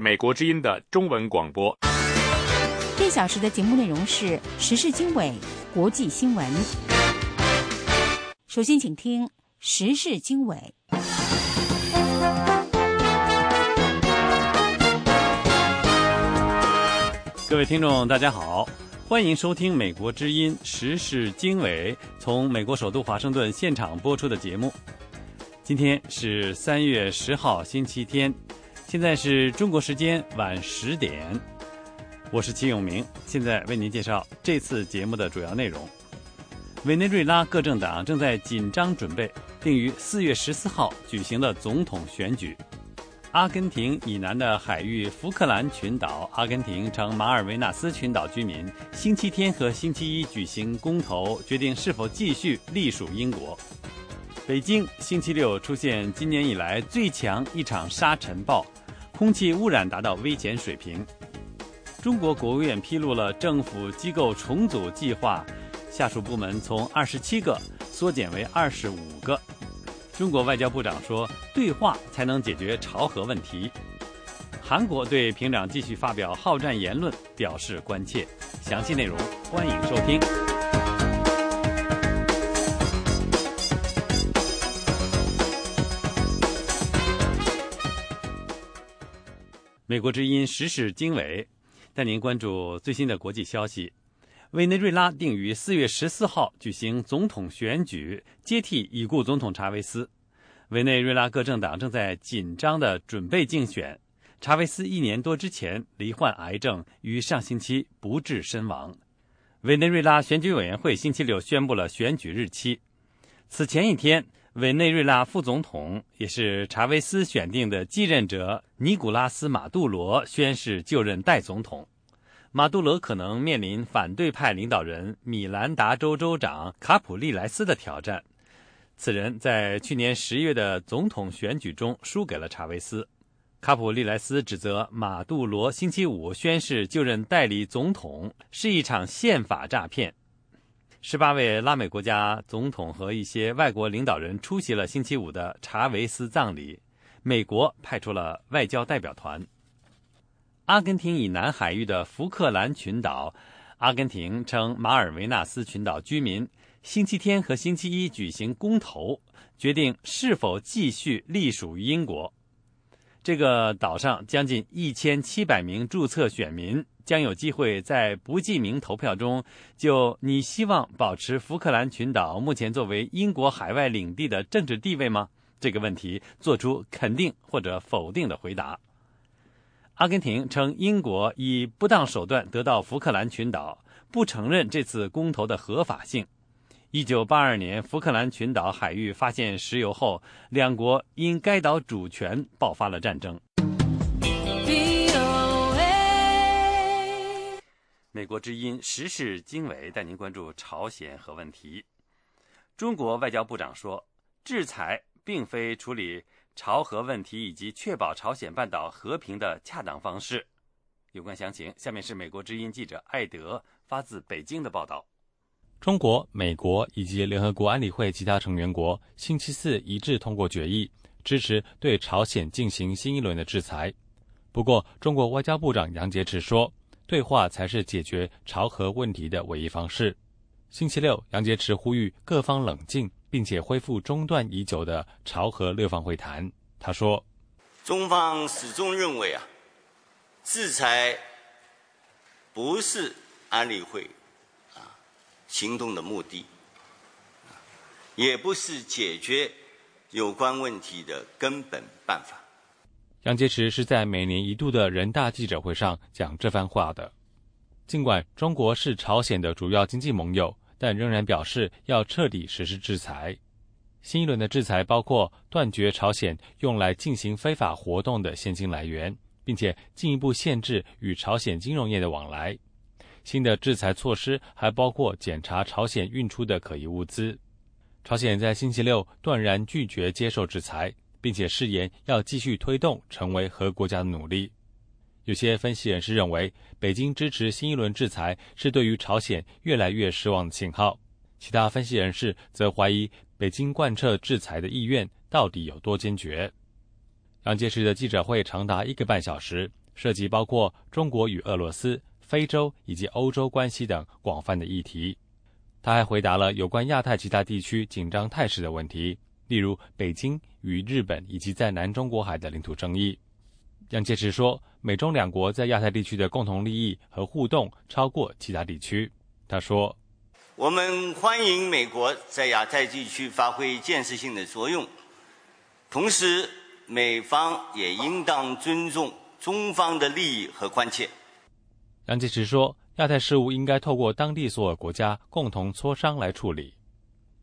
美国之音的中文广播。这小时的节目内容是时事经纬、国际新闻。首先，请听时事经纬。各位听众，大家好，欢迎收听美国之音时事经纬从美国首都华盛顿现场播出的节目。今天是三月十号，星期天，现在是中国时间晚十点。我是齐永明，现在为您介绍这次节目的主要内容。委内瑞拉各政党正在紧张准备定于四月十四号举行的总统选举。阿根廷以南的海域福克兰群岛，阿根廷称马尔维纳斯群岛居民星期天和星期一举行公投，决定是否继续隶属英国。北京星期六出现今年以来最强一场沙尘暴，空气污染达到危险水平。中国国务院披露了政府机构重组计划，下属部门从二十七个缩减为二十五个。中国外交部长说：“对话才能解决朝核问题。”韩国对平壤继续发表好战言论表示关切。详细内容欢迎收听。美国之音时事经纬带您关注最新的国际消息。委内瑞拉定于四月十四号举行总统选举，接替已故总统查韦斯。委内瑞拉各政党正在紧张地准备竞选。查韦斯一年多之前罹患癌症，于上星期不治身亡。委内瑞拉选举委员会星期六宣布了选举日期。此前一天，委内瑞拉副总统也是查韦斯选定的继任者尼古拉斯·马杜罗宣誓就任代总统。马杜罗可能面临反对派领导人米兰达州州长卡普利莱斯的挑战。此人在去年十月的总统选举中输给了查韦斯。卡普利莱斯指责马杜罗星期五宣誓就任代理总统是一场宪法诈骗。十八位拉美国家总统和一些外国领导人出席了星期五的查韦斯葬礼。美国派出了外交代表团。阿根廷以南海域的福克兰群岛，阿根廷称马尔维纳斯群岛居民星期天和星期一举行公投，决定是否继续隶属于英国。这个岛上将近一千七百名注册选民将有机会在不记名投票中，就你希望保持福克兰群岛目前作为英国海外领地的政治地位吗？这个问题做出肯定或者否定的回答。阿根廷称英国以不当手段得到福克兰群岛，不承认这次公投的合法性。一九八二年，福克兰群岛海域发现石油后，两国因该岛主权爆发了战争。美国之音时事经纬带您关注朝鲜核问题。中国外交部长说，制裁并非处理。朝核问题以及确保朝鲜半岛和平的恰当方式，有关详情，下面是美国之音记者艾德发自北京的报道。中国、美国以及联合国安理会其他成员国星期四一致通过决议，支持对朝鲜进行新一轮的制裁。不过，中国外交部长杨洁篪说，对话才是解决朝核问题的唯一方式。星期六，杨洁篪呼吁各方冷静。并且恢复中断已久的朝核六方会谈。他说：“中方始终认为啊，制裁不是安理会啊行动的目的，也不是解决有关问题的根本办法。”杨洁篪是在每年一度的人大记者会上讲这番话的。尽管中国是朝鲜的主要经济盟友。但仍然表示要彻底实施制裁。新一轮的制裁包括断绝朝鲜用来进行非法活动的现金来源，并且进一步限制与朝鲜金融业的往来。新的制裁措施还包括检查朝鲜运出的可疑物资。朝鲜在星期六断然拒绝接受制裁，并且誓言要继续推动成为核国家的努力。有些分析人士认为，北京支持新一轮制裁是对于朝鲜越来越失望的信号。其他分析人士则怀疑，北京贯彻制裁的意愿到底有多坚决。杨洁篪的记者会长达一个半小时，涉及包括中国与俄罗斯、非洲以及欧洲关系等广泛的议题。他还回答了有关亚太其他地区紧张态势的问题，例如北京与日本以及在南中国海的领土争议。杨洁篪说，美中两国在亚太地区的共同利益和互动超过其他地区。他说：“我们欢迎美国在亚太地区发挥建设性的作用，同时美方也应当尊重。”中方的利益和关切。杨洁篪说：“亚太事务应该透过当地所有国家共同磋商来处理。”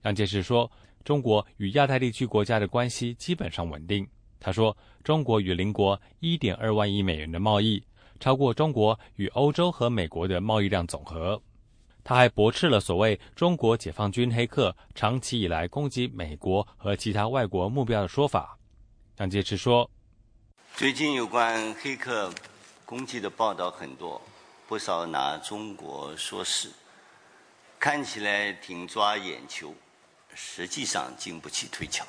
杨洁篪说：“中国与亚太地区国家的关系基本上稳定。”他说：“中国与邻国一点二万亿美元的贸易，超过中国与欧洲和美国的贸易量总和。”他还驳斥了所谓“中国解放军黑客长期以来攻击美国和其他外国目标”的说法。杨洁篪说。最近有关黑客攻击的报道很多，不少拿中国说事，看起来挺抓眼球，实际上经不起推敲。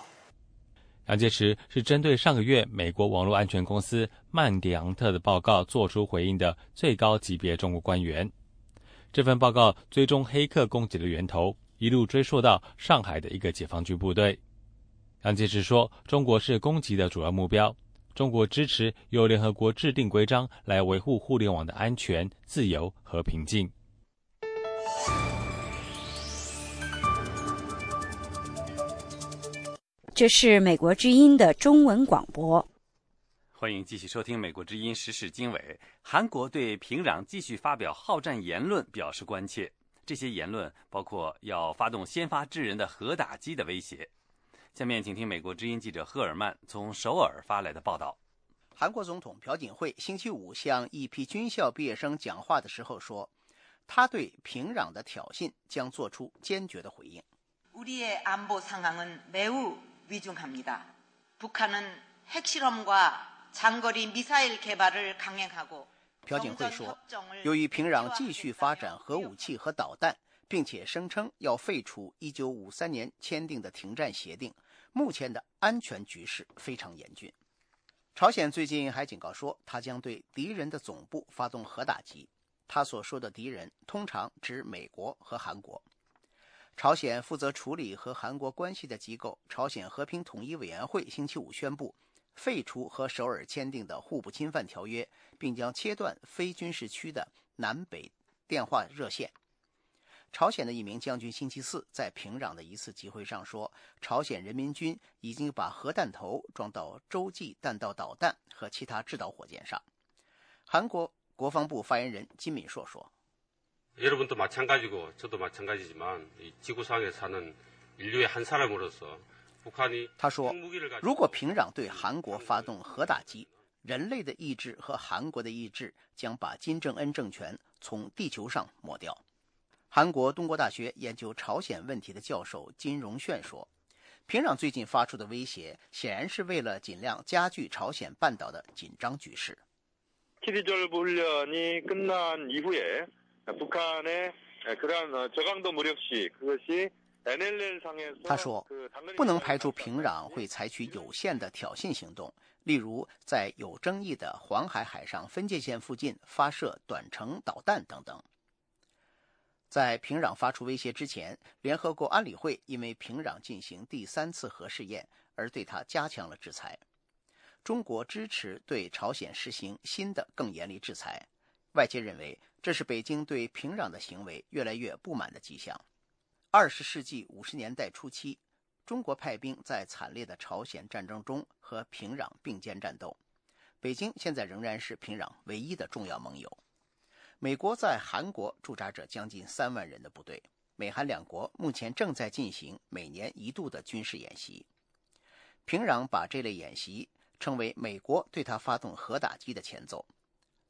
杨洁篪是针对上个月美国网络安全公司曼迪昂特的报告作出回应的最高级别中国官员。这份报告追踪黑客攻击的源头，一路追溯到上海的一个解放军部队。杨洁篪说：“中国是攻击的主要目标。”中国支持由联合国制定规章来维护互联网的安全、自由和平静。这是美国之音的中文广播。欢迎继续收听美国之音时事经纬。韩国对平壤继续发表好战言论表示关切，这些言论包括要发动先发制人的核打击的威胁。下面请听美国之音记者赫尔曼从首尔发来的报道。韩国总统朴槿惠星期五向一批军校毕业生讲话的时候说，他对平壤的挑衅将做出坚决的回应。우리의안보상황은매우 위중합니다북한은핵실험과장거리미사일개발을강행하고朴槿惠说，由于平壤继续发展核武器和导弹，并且声称要废除1953年签订的停战协定。目前的安全局势非常严峻。朝鲜最近还警告说，他将对敌人的总部发动核打击。他所说的敌人通常指美国和韩国。 朝鲜负责处理和韩国关系的机构朝鲜和平统一委员会星期五宣布，废除和首尔签订的互不侵犯条约，并将切断非军事区的南北电话热线。朝鲜的一名将军星期四在平壤的一次集会上说：“朝鲜人民军已经把核弹头装到洲际弹道导弹和其他制导火箭上。”韩国国防部发言人金敏硕说：“ 여러분도마찬가지고저도마찬가지지만이지구상에사는인류의한사람으로서북한이他说：“如果平壤对韩国发动核打击，人类的意志和韩国的意志将把金正恩政权从地球上抹掉。”韩国东国大学研究朝鲜问题的教授金荣炫说：“平壤最近发出的威胁，显然是为了尽量加剧朝鲜半岛的紧张局势。” 他说：“不能排除平壤会采取有限的挑衅行动，例如在有争议的黄海海上分界线附近发射短程导弹等等。”在平壤发出威胁之前，联合国安理会因为平壤进行第三次核试验而对他加强了制裁。中国支持对朝鲜实行新的更严厉制裁。外界认为这是北京对平壤的行为越来越不满的迹象。二十世纪五十年代初期，中国派兵在惨烈的朝鲜战争中和平壤并肩战斗。北京现在仍然是平壤唯一的重要盟友。美国在韩国驻扎着将近三万人的部队，美韩两国目前正在进行每年一度的军事演习。平壤把这类演习称为美国对他发动核打击的前奏。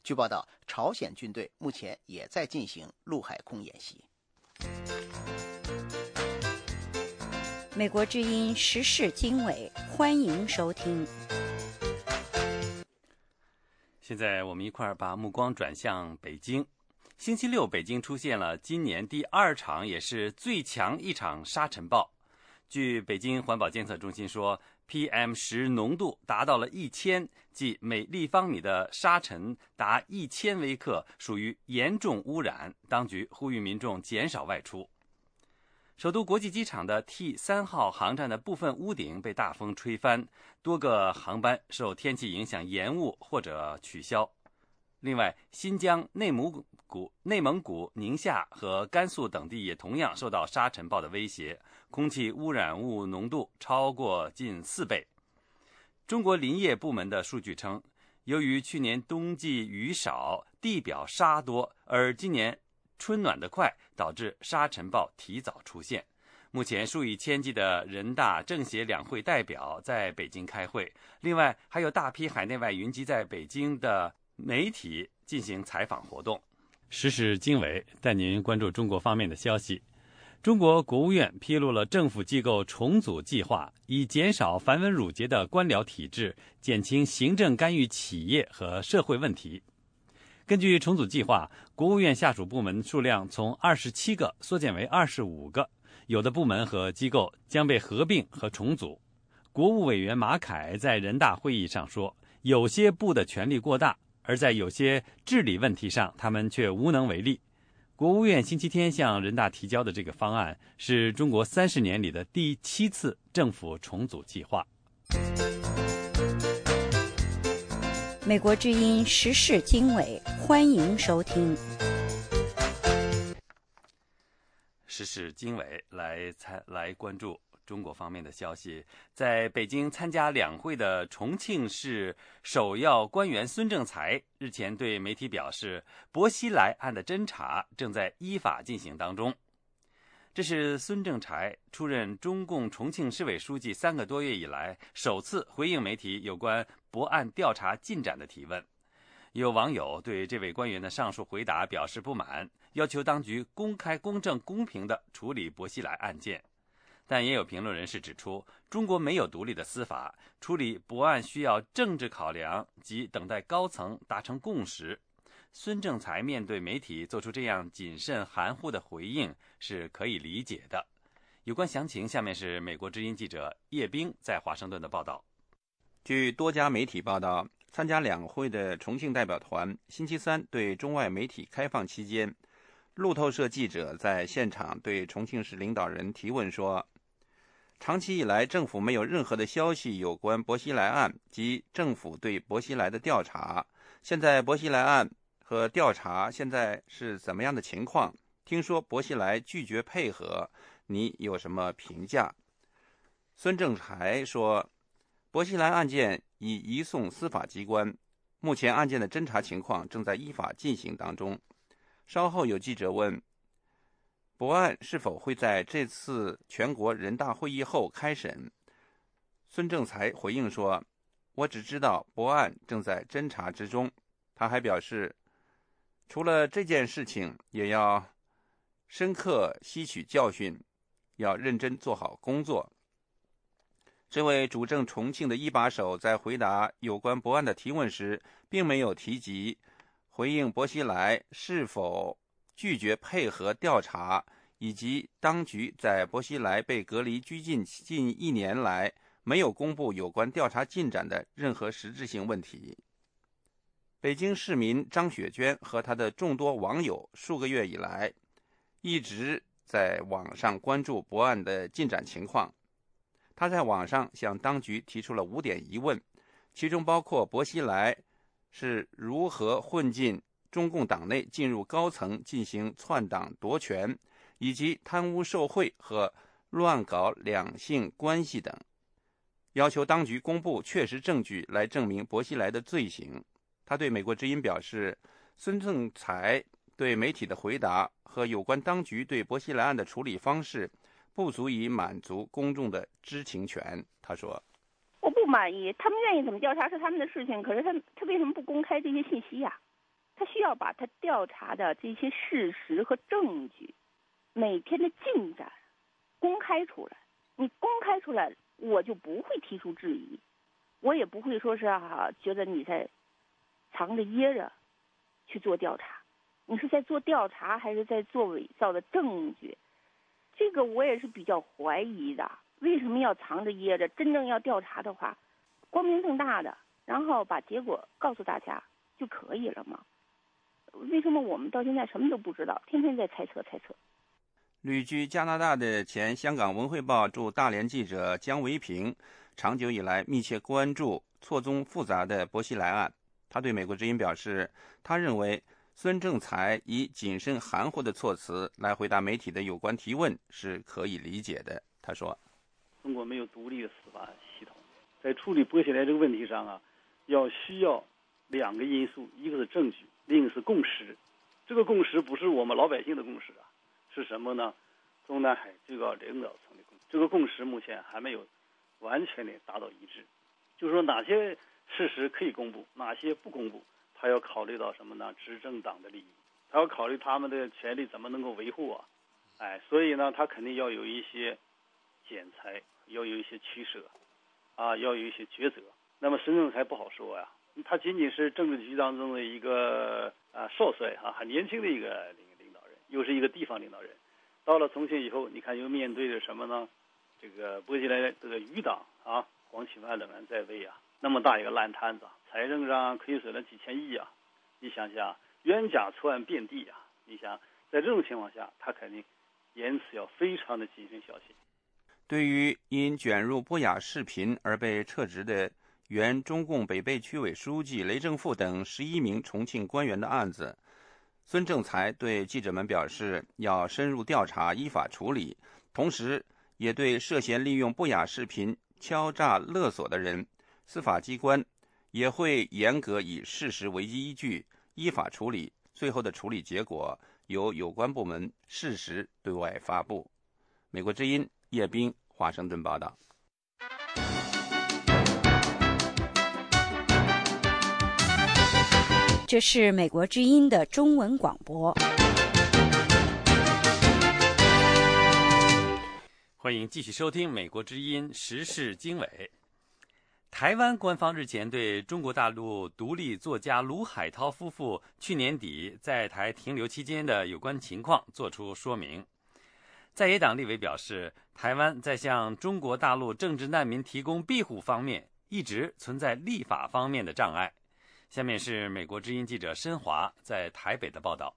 据报道，朝鲜军队目前也在进行陆海空演习。美国之音时事经纬，欢迎收听。现在我们一块儿把目光转向北京。星期六，北京出现了今年第二场，也是最强一场沙尘暴。据北京环保监测中心说，PM 十浓度达到了一千，即每立方米的沙尘达一千微克，属于严重污染。当局呼吁民众减少外出。首都国际机场的 T 三号航站的部分屋顶被大风吹翻，多个航班受天气影响延误或者取消。另外，新疆、内蒙古、内蒙古、宁夏和甘肃等地也同样受到沙尘暴的威胁，空气污染物浓度超过近四倍。中国林业部门的数据称，由于去年冬季雨少，地表沙多，而今年。春暖得快，导致沙尘暴提早出现。目前，数以千计的人大、政协两会代表在北京开会，另外还有大批海内外云集在北京的媒体进行采访活动。时事经纬带您关注中国方面的消息。中国国务院披露了政府机构重组计划，以减少繁文缛节的官僚体制，减轻行政干预企业和社会问题。根据重组计划，国务院下属部门数量从二十七个缩减为二十五个，有的部门和机构将被合并和重组。国务委员马凯在人大会议上说：“有些部的权力过大，而在有些治理问题上，他们却无能为力。”国务院星期天向人大提交的这个方案，是中国三十年里的第七次政府重组计划。美国之音时事经纬，欢迎收听。时事经纬来参来关注中国方面的消息。在北京参加两会的重庆市首要官员孙政才日前对媒体表示，薄熙来案的侦查正在依法进行当中。这是孙政才出任中共重庆市委书记三个多月以来首次回应媒体有关博案调查进展的提问。有网友对这位官员的上述回答表示不满，要求当局公开、公正、公平地处理薄熙来案件。但也有评论人士指出，中国没有独立的司法，处理博案需要政治考量及等待高层达成共识。孙政才面对媒体做出这样谨慎含糊的回应是可以理解的。有关详情，下面是美国之音记者叶冰在华盛顿的报道。据多家媒体报道，参加两会的重庆代表团星期三对中外媒体开放期间，路透社记者在现场对重庆市领导人提问说：“长期以来，政府没有任何的消息有关薄熙来案及政府对薄熙来的调查。现在薄熙来案。”和调查现在是怎么样的情况？听说薄熙来拒绝配合，你有什么评价？孙政才说，薄熙来案件已移送司法机关，目前案件的侦查情况正在依法进行当中。稍后有记者问，博案是否会在这次全国人大会议后开审？孙政才回应说，我只知道博案正在侦查之中。他还表示。除了这件事情，也要深刻吸取教训，要认真做好工作。这位主政重庆的一把手在回答有关博案的提问时，并没有提及回应薄熙来是否拒绝配合调查，以及当局在薄熙来被隔离拘禁近一年来没有公布有关调查进展的任何实质性问题。北京市民张雪娟和她的众多网友数个月以来，一直在网上关注博案的进展情况。她在网上向当局提出了五点疑问，其中包括薄熙来是如何混进中共党内、进入高层进行篡党夺权，以及贪污受贿和乱搞两性关系等，要求当局公布确实证据来证明薄熙来的罪行。他对美国之音表示，孙政才对媒体的回答和有关当局对薄熙来案的处理方式，不足以满足公众的知情权。他说：“我不满意，他们愿意怎么调查是他们的事情，可是他他为什么不公开这些信息呀？他需要把他调查的这些事实和证据，每天的进展公开出来。你公开出来，我就不会提出质疑，我也不会说是哈觉得你在。”藏着掖着去做调查，你是在做调查还是在做伪造的证据？这个我也是比较怀疑的。为什么要藏着掖着？真正要调查的话，光明正大的，然后把结果告诉大家就可以了吗？为什么我们到现在什么都不知道，天天在猜测猜测？旅居加拿大的前香港文汇报驻大连记者姜维平，长久以来密切关注错综复杂的薄熙来案。他对美国之音表示，他认为孙政才以谨慎含糊的措辞来回答媒体的有关提问是可以理解的。他说：“中国没有独立的司法系统，在处理薄熙来这个问题上啊，要需要两个因素，一个是证据，另一个是共识。这个共识不是我们老百姓的共识啊。”是什么呢？中南海最高领导层的共识这个共识目前还没有完全的达到一致。就是说哪些事实可以公布，哪些不公布，他要考虑到什么呢？执政党的利益，他要考虑他们的权利怎么能够维护啊？哎，所以呢，他肯定要有一些剪裁，要有一些取舍，啊，要有一些抉择。那么孙政才不好说呀，他仅仅是政治局当中的一个啊少帅哈，很年轻的一个领领导人。又是一个地方领导人，到了重庆以后，你看又面对着什么呢？这个波西来这个余党啊，黄启范等人在位啊，那么大一个烂摊子，财政上亏损了几千亿啊！你想想，冤假错案遍地啊！你想，在这种情况下，他肯定言辞要非常的谨慎小心。对于因卷入不雅视频而被撤职的原中共北碚区委书记雷正富等十一名重庆官员的案子。孙政才对记者们表示，要深入调查、依法处理，同时也对涉嫌利用不雅视频敲诈勒索的人，司法机关也会严格以事实为依据，依法处理。最后的处理结果由有关部门适时对外发布。美国之音叶斌华盛顿报道。这是美国之音的中文广播。欢迎继续收听美国之音时事经纬。台湾官方日前对中国大陆独立作家卢海涛夫妇去年底在台停留期间的有关情况作出说明。在野党立委表示，台湾在向中国大陆政治难民提供庇护方面一直存在立法方面的障碍。下面是美国之音记者申华在台北的报道。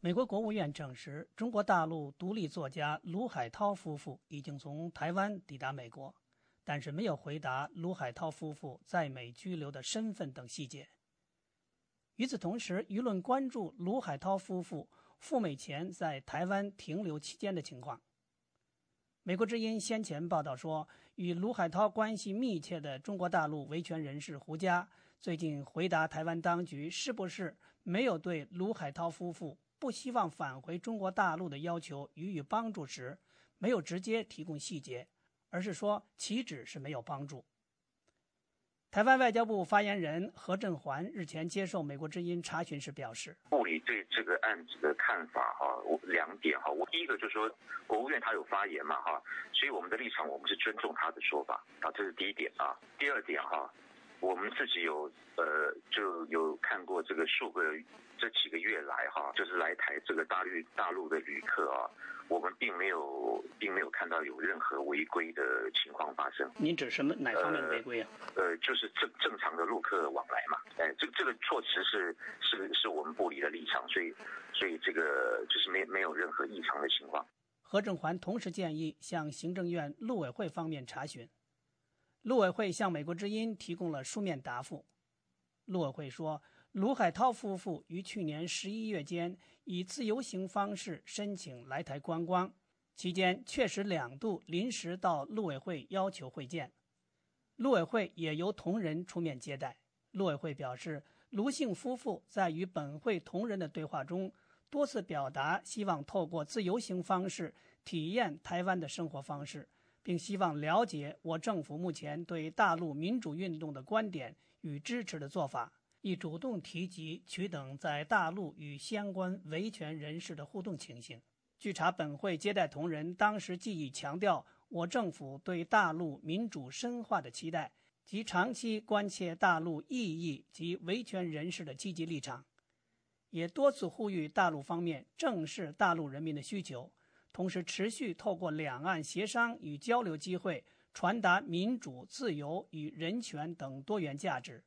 美国国务院证实，中国大陆独立作家卢海涛夫妇已经从台湾抵达美国，但是没有回答卢海涛夫妇在美居留的身份等细节。与此同时，舆论关注卢海涛夫妇赴美前在台湾停留期间的情况。美国之音先前报道说，与卢海涛关系密切的中国大陆维权人士胡佳。最近回答台湾当局是不是没有对卢海涛夫妇不希望返回中国大陆的要求予以帮助时，没有直接提供细节，而是说岂止是没有帮助。台湾外交部发言人何振环日前接受美国之音查询时表示：“部里对这个案子的看法哈，我两点哈，我第一个就是说，国务院他有发言嘛哈，所以我们的立场我们是尊重他的说法啊，这是第一点啊。第二点哈。”我们自己有呃，就有看过这个数个这几个月来哈，就是来台这个大陆大陆的旅客啊，我们并没有并没有看到有任何违规的情况发生。您指什么哪方面的违规啊？呃，就是正正常的陆客往来嘛。哎，这这个措辞是是是我们部里的立场，所以所以这个就是没没有任何异常的情况。何正环同时建议向行政院陆委会方面查询。陆委会向美国之音提供了书面答复。陆委会说，卢海涛夫妇于去年十一月间以自由行方式申请来台观光，期间确实两度临时到陆委会要求会见，陆委会也由同仁出面接待。陆委会表示，卢姓夫妇在与本会同仁的对话中，多次表达希望透过自由行方式体验台湾的生活方式。并希望了解我政府目前对大陆民主运动的观点与支持的做法，亦主动提及取等在大陆与相关维权人士的互动情形。据查，本会接待同仁当时既已强调我政府对大陆民主深化的期待及长期关切大陆异议及维权人士的积极立场，也多次呼吁大陆方面正视大陆人民的需求。同时持续透过两岸协商与交流机会，传达民主、自由与人权等多元价值，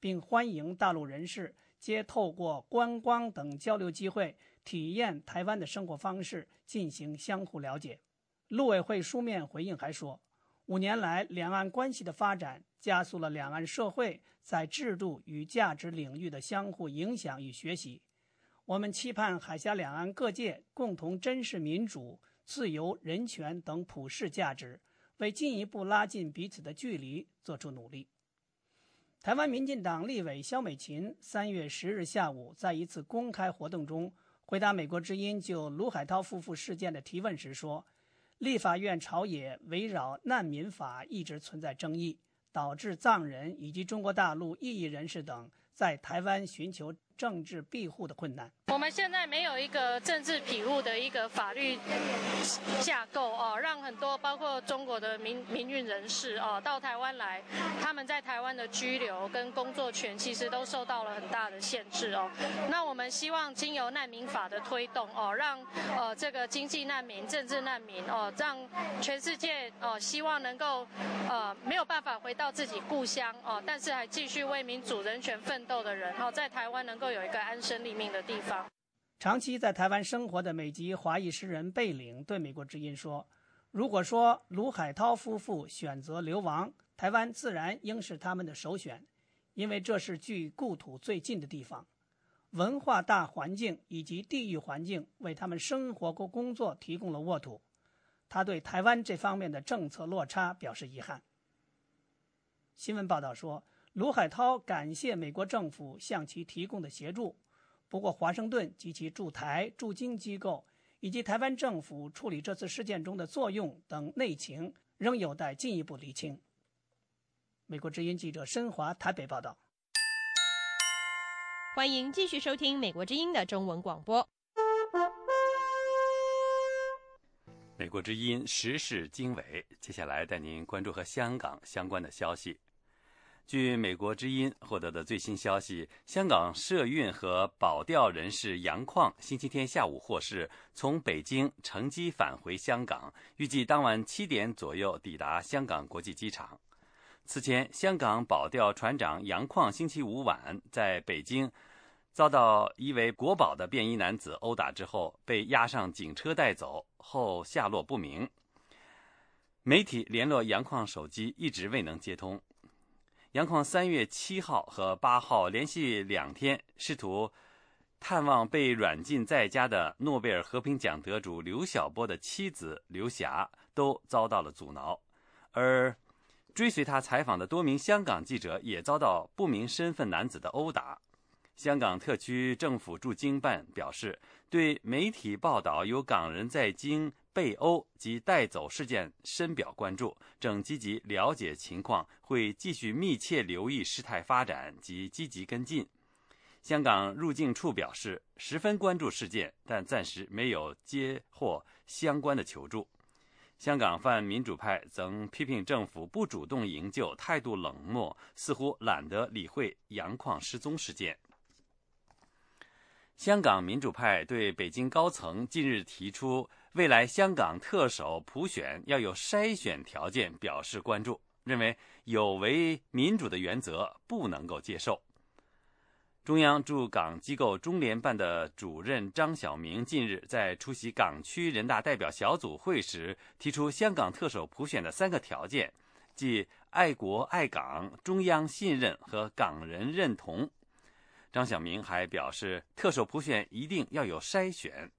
并欢迎大陆人士皆透过观光等交流机会，体验台湾的生活方式，进行相互了解。陆委会书面回应还说，五年来两岸关系的发展，加速了两岸社会在制度与价值领域的相互影响与学习。我们期盼海峡两岸各界共同珍视民主、自由、人权等普世价值，为进一步拉近彼此的距离做出努力。台湾民进党立委萧美琴三月十日下午在一次公开活动中回答美国之音就卢海涛夫妇事件的提问时说：“立法院朝野围绕难民法一直存在争议，导致藏人以及中国大陆异议人士等在台湾寻求。”政治庇护的困难。我们现在没有一个政治庇护的一个法律架构哦，让很多包括中国的民民运人士哦到台湾来，他们在台湾的居留跟工作权其实都受到了很大的限制哦。那我们希望经由难民法的推动哦，让呃这个经济难民、政治难民哦，让全世界哦希望能够呃没有办法回到自己故乡哦，但是还继续为民主人权奋斗的人哦，在台湾能够。都有一个安身立命的地方。长期在台湾生活的美籍华裔诗人贝岭对美国之音说：“如果说卢海涛夫妇选择流亡，台湾自然应是他们的首选，因为这是距故土最近的地方，文化大环境以及地域环境为他们生活和工作提供了沃土。他对台湾这方面的政策落差表示遗憾。”新闻报道说。卢海涛感谢美国政府向其提供的协助，不过华盛顿及其驻台驻京机构以及台湾政府处理这次事件中的作用等内情仍有待进一步厘清。美国之音记者申华台北报道。欢迎继续收听美国之音的中文广播。美国之音时事经纬，接下来带您关注和香港相关的消息。据美国之音获得的最新消息，香港社运和保钓人士杨矿星期天下午获释，从北京乘机返回香港，预计当晚七点左右抵达香港国际机场。此前，香港保钓船长杨矿星期五晚在北京遭到一位国宝的便衣男子殴打之后，被押上警车带走，后下落不明。媒体联络杨矿手机一直未能接通。杨矿三月七号和八号连续两天试图探望被软禁在家的诺贝尔和平奖得主刘晓波的妻子刘霞，都遭到了阻挠。而追随他采访的多名香港记者也遭到不明身份男子的殴打。香港特区政府驻京办表示，对媒体报道有港人在京。被殴及带走事件深表关注，正积极了解情况，会继续密切留意事态发展及积极跟进。香港入境处表示十分关注事件，但暂时没有接获相关的求助。香港泛民主派曾批评政府不主动营救，态度冷漠，似乎懒得理会杨矿失踪事件。香港民主派对北京高层近日提出。未来香港特首普选要有筛选条件，表示关注，认为有违民主的原则，不能够接受。中央驻港机构中联办的主任张晓明近日在出席港区人大代表小组会时，提出香港特首普选的三个条件，即爱国爱港、中央信任和港人认同。张晓明还表示，特首普选一定要有筛选。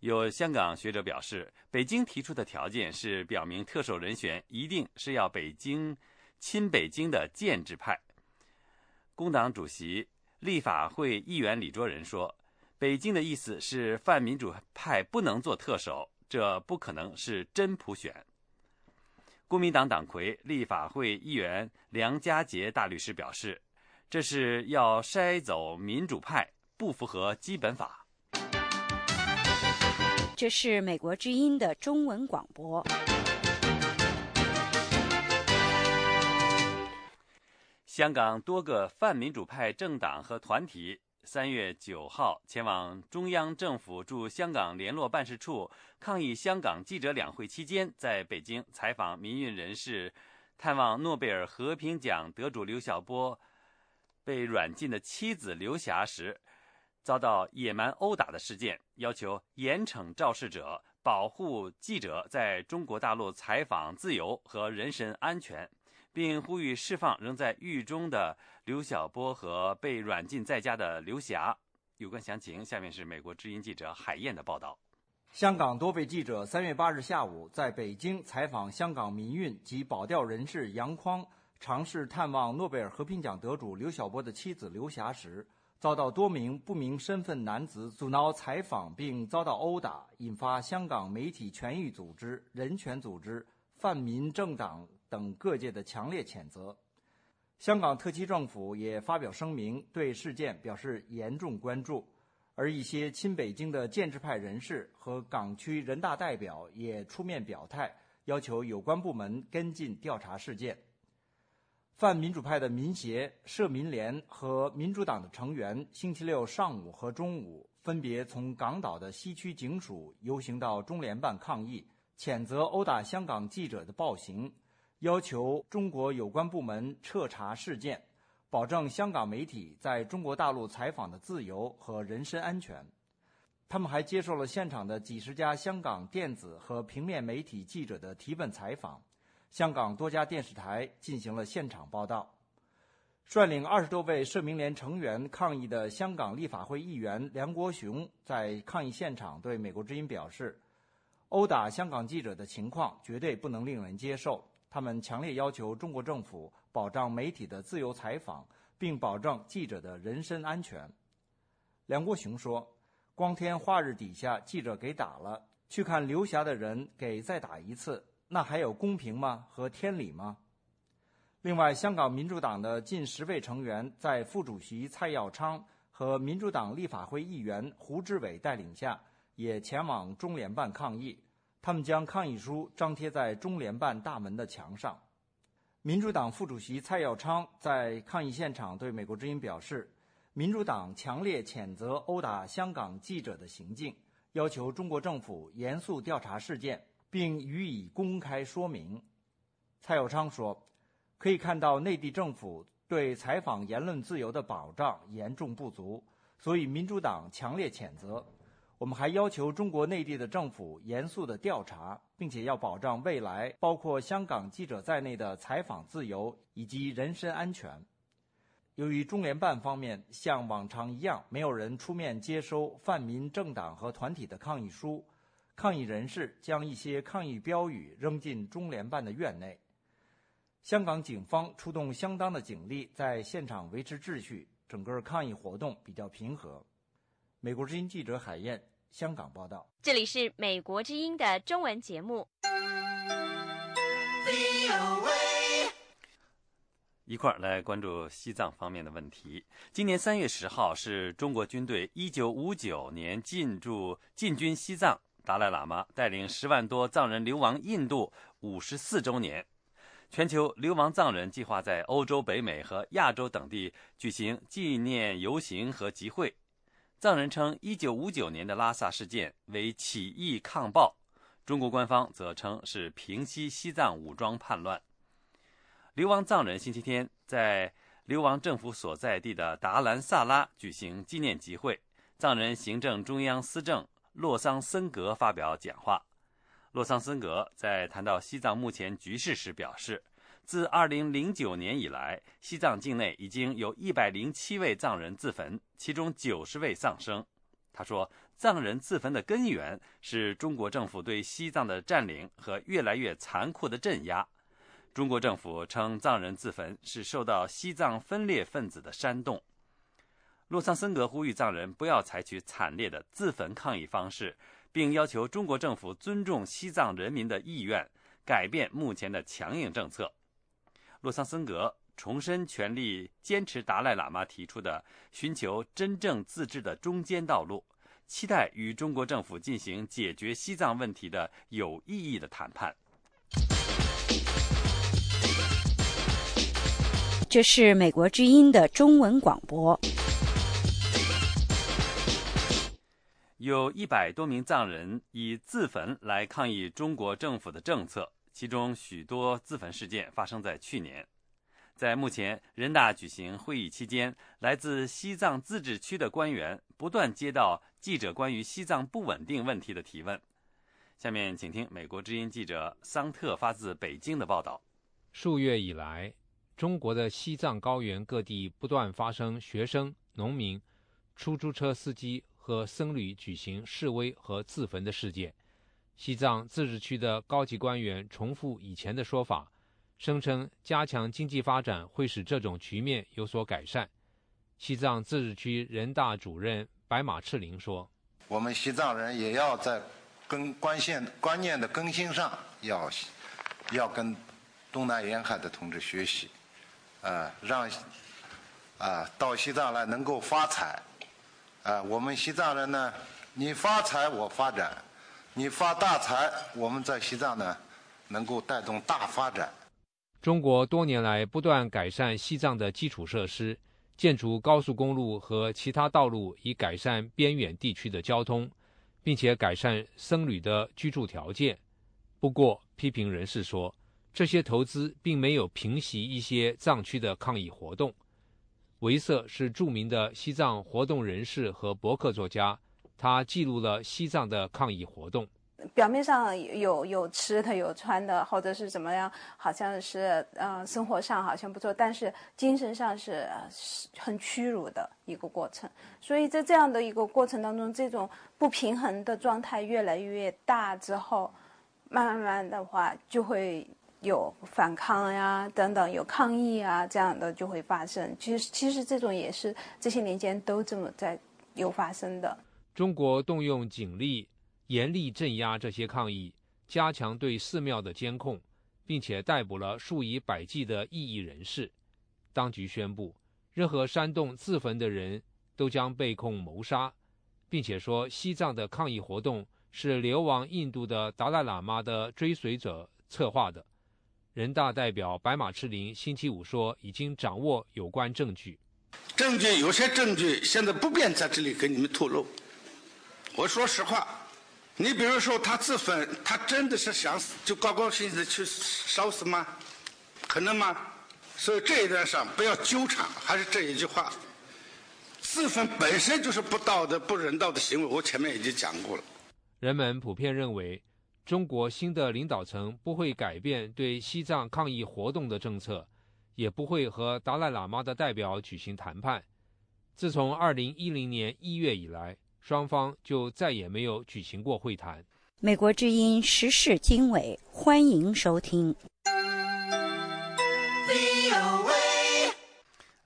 有香港学者表示，北京提出的条件是表明特首人选一定是要北京亲北京的建制派。工党主席、立法会议员李卓人说：“北京的意思是泛民主派不能做特首，这不可能是真普选。”国民党党魁、立法会议员梁家杰大律师表示：“这是要筛走民主派，不符合基本法。”这是美国之音的中文广播。香港多个泛民主派政党和团体三月九号前往中央政府驻香港联络办事处抗议香港记者两会期间，在北京采访民运人士、探望诺贝尔和平奖得主刘晓波被软禁的妻子刘霞时，遭到野蛮殴打的事件，要求严惩肇事者，保护记者在中国大陆采访自由和人身安全。并呼吁释放仍在狱中的刘晓波和被软禁在家的刘霞。有关详情，下面是美国之音记者海燕的报道。香港多位记者三月八日下午在北京采访香港民运及保钓人士杨匡，尝试探望诺贝尔和平奖得主刘晓波的妻子刘霞时，遭到多名不明身份男子阻挠采访，并遭到殴打，引发香港媒体权益组织、人权组织、泛民政党。等各界的强烈谴责，香港特区政府也发表声明，对事件表示严重关注。而一些亲北京的建制派人士和港区人大代表也出面表态，要求有关部门跟进调查事件。泛民主派的民协、社民联和民主党的成员，星期六上午和中午分别从港岛的西区警署游行到中联办抗议，谴责殴打香港记者的暴行。要求中国有关部门彻查事件，保证香港媒体在中国大陆采访的自由和人身安全。他们还接受了现场的几十家香港电子和平面媒体记者的提问采访，香港多家电视台进行了现场报道。率领二十多位社民联成员抗议的香港立法会议员梁国雄在抗议现场对美国之音表示：“殴打香港记者的情况绝对不能令人接受。”他们强烈要求中国政府保障媒体的自由采访，并保证记者的人身安全。梁国雄说：“光天化日底下，记者给打了，去看刘霞的人给再打一次，那还有公平吗？和天理吗？”另外，香港民主党的近十位成员在副主席蔡耀昌和民主党立法会议员胡志伟带领下，也前往中联办抗议。他们将抗议书张贴在中联办大门的墙上。民主党副主席蔡耀昌在抗议现场对美国之音表示：“民主党强烈谴责殴打香港记者的行径，要求中国政府严肃调查事件，并予以公开说明。”蔡耀昌说：“可以看到内地政府对采访言论自由的保障严重不足，所以民主党强烈谴责。”我们还要求中国内地的政府严肃的调查，并且要保障未来包括香港记者在内的采访自由以及人身安全。由于中联办方面像往常一样没有人出面接收泛民政党和团体的抗议书，抗议人士将一些抗议标语扔进中联办的院内。香港警方出动相当的警力在现场维持秩序，整个抗议活动比较平和。美国之音记者海燕。香港报道，这里是美国之音的中文节目。一块儿来关注西藏方面的问题。今年三月十号是中国军队一九五九年进驻进军西藏，达赖喇嘛带领十万多藏人流亡印度五十四周年。全球流亡藏人计划在欧洲、北美和亚洲等地举行纪念游行和集会。藏人称1959年的拉萨事件为起义抗暴，中国官方则称是平息西藏武装叛乱。流亡藏人星期天在流亡政府所在地的达兰萨拉举行纪念集会，藏人行政中央司政洛桑森格发表讲话。洛桑森格在谈到西藏目前局势时表示。自2009年以来，西藏境内已经有一百零七位藏人自焚，其中九十位丧生。他说，藏人自焚的根源是中国政府对西藏的占领和越来越残酷的镇压。中国政府称，藏人自焚是受到西藏分裂分子的煽动。洛桑森格呼吁藏人不要采取惨烈的自焚抗议方式，并要求中国政府尊重西藏人民的意愿，改变目前的强硬政策。洛桑森格重申全力坚持达赖喇嘛提出的寻求真正自治的中间道路，期待与中国政府进行解决西藏问题的有意义的谈判。这是美国之音的中文广播。有一百多名藏人以自焚来抗议中国政府的政策，其中许多自焚事件发生在去年。在目前人大举行会议期间，来自西藏自治区的官员不断接到记者关于西藏不稳定问题的提问。下面请听美国之音记者桑特发自北京的报道。数月以来，中国的西藏高原各地不断发生学生、农民、出租车司机。和僧侣举行示威和自焚的事件，西藏自治区的高级官员重复以前的说法，声称加强经济发展会使这种局面有所改善。西藏自治区人大主任白马赤林说：“我们西藏人也要在跟观线观念的更新上，要要跟东南沿海的同志学习，啊，让啊到西藏来能够发财。”啊，我们西藏人呢，你发财我发展，你发大财，我们在西藏呢，能够带动大发展。中国多年来不断改善西藏的基础设施，建筑高速公路和其他道路，以改善边远地区的交通，并且改善僧侣的居住条件。不过，批评人士说，这些投资并没有平息一些藏区的抗议活动。维瑟是著名的西藏活动人士和博客作家，他记录了西藏的抗议活动。表面上有有吃的有穿的，或者是怎么样，好像是嗯生活上好像不错，但是精神上是很屈辱的一个过程。所以在这样的一个过程当中，这种不平衡的状态越来越大之后，慢慢的话就会。有反抗呀，等等，有抗议啊，这样的就会发生。其实，其实这种也是这些年间都这么在有发生的。中国动用警力严厉镇压这些抗议，加强对寺庙的监控，并且逮捕了数以百计的异议人士。当局宣布，任何煽动自焚的人都将被控谋杀，并且说西藏的抗议活动是流亡印度的达赖喇嘛的追随者策划的。人大代表白马赤林星期五说，已经掌握有关证据。证据有些证据现在不便在这里给你们透露。我说实话，你比如说他自焚，他真的是想死就高高兴兴的去烧死吗？可能吗？所以这一点上不要纠缠，还是这一句话：自焚本身就是不道德、不人道的行为。我前面已经讲过了。人们普遍认为。中国新的领导层不会改变对西藏抗议活动的政策，也不会和达赖喇嘛的代表举行谈判。自从2010年1月以来，双方就再也没有举行过会谈。美国之音时事经纬，欢迎收听。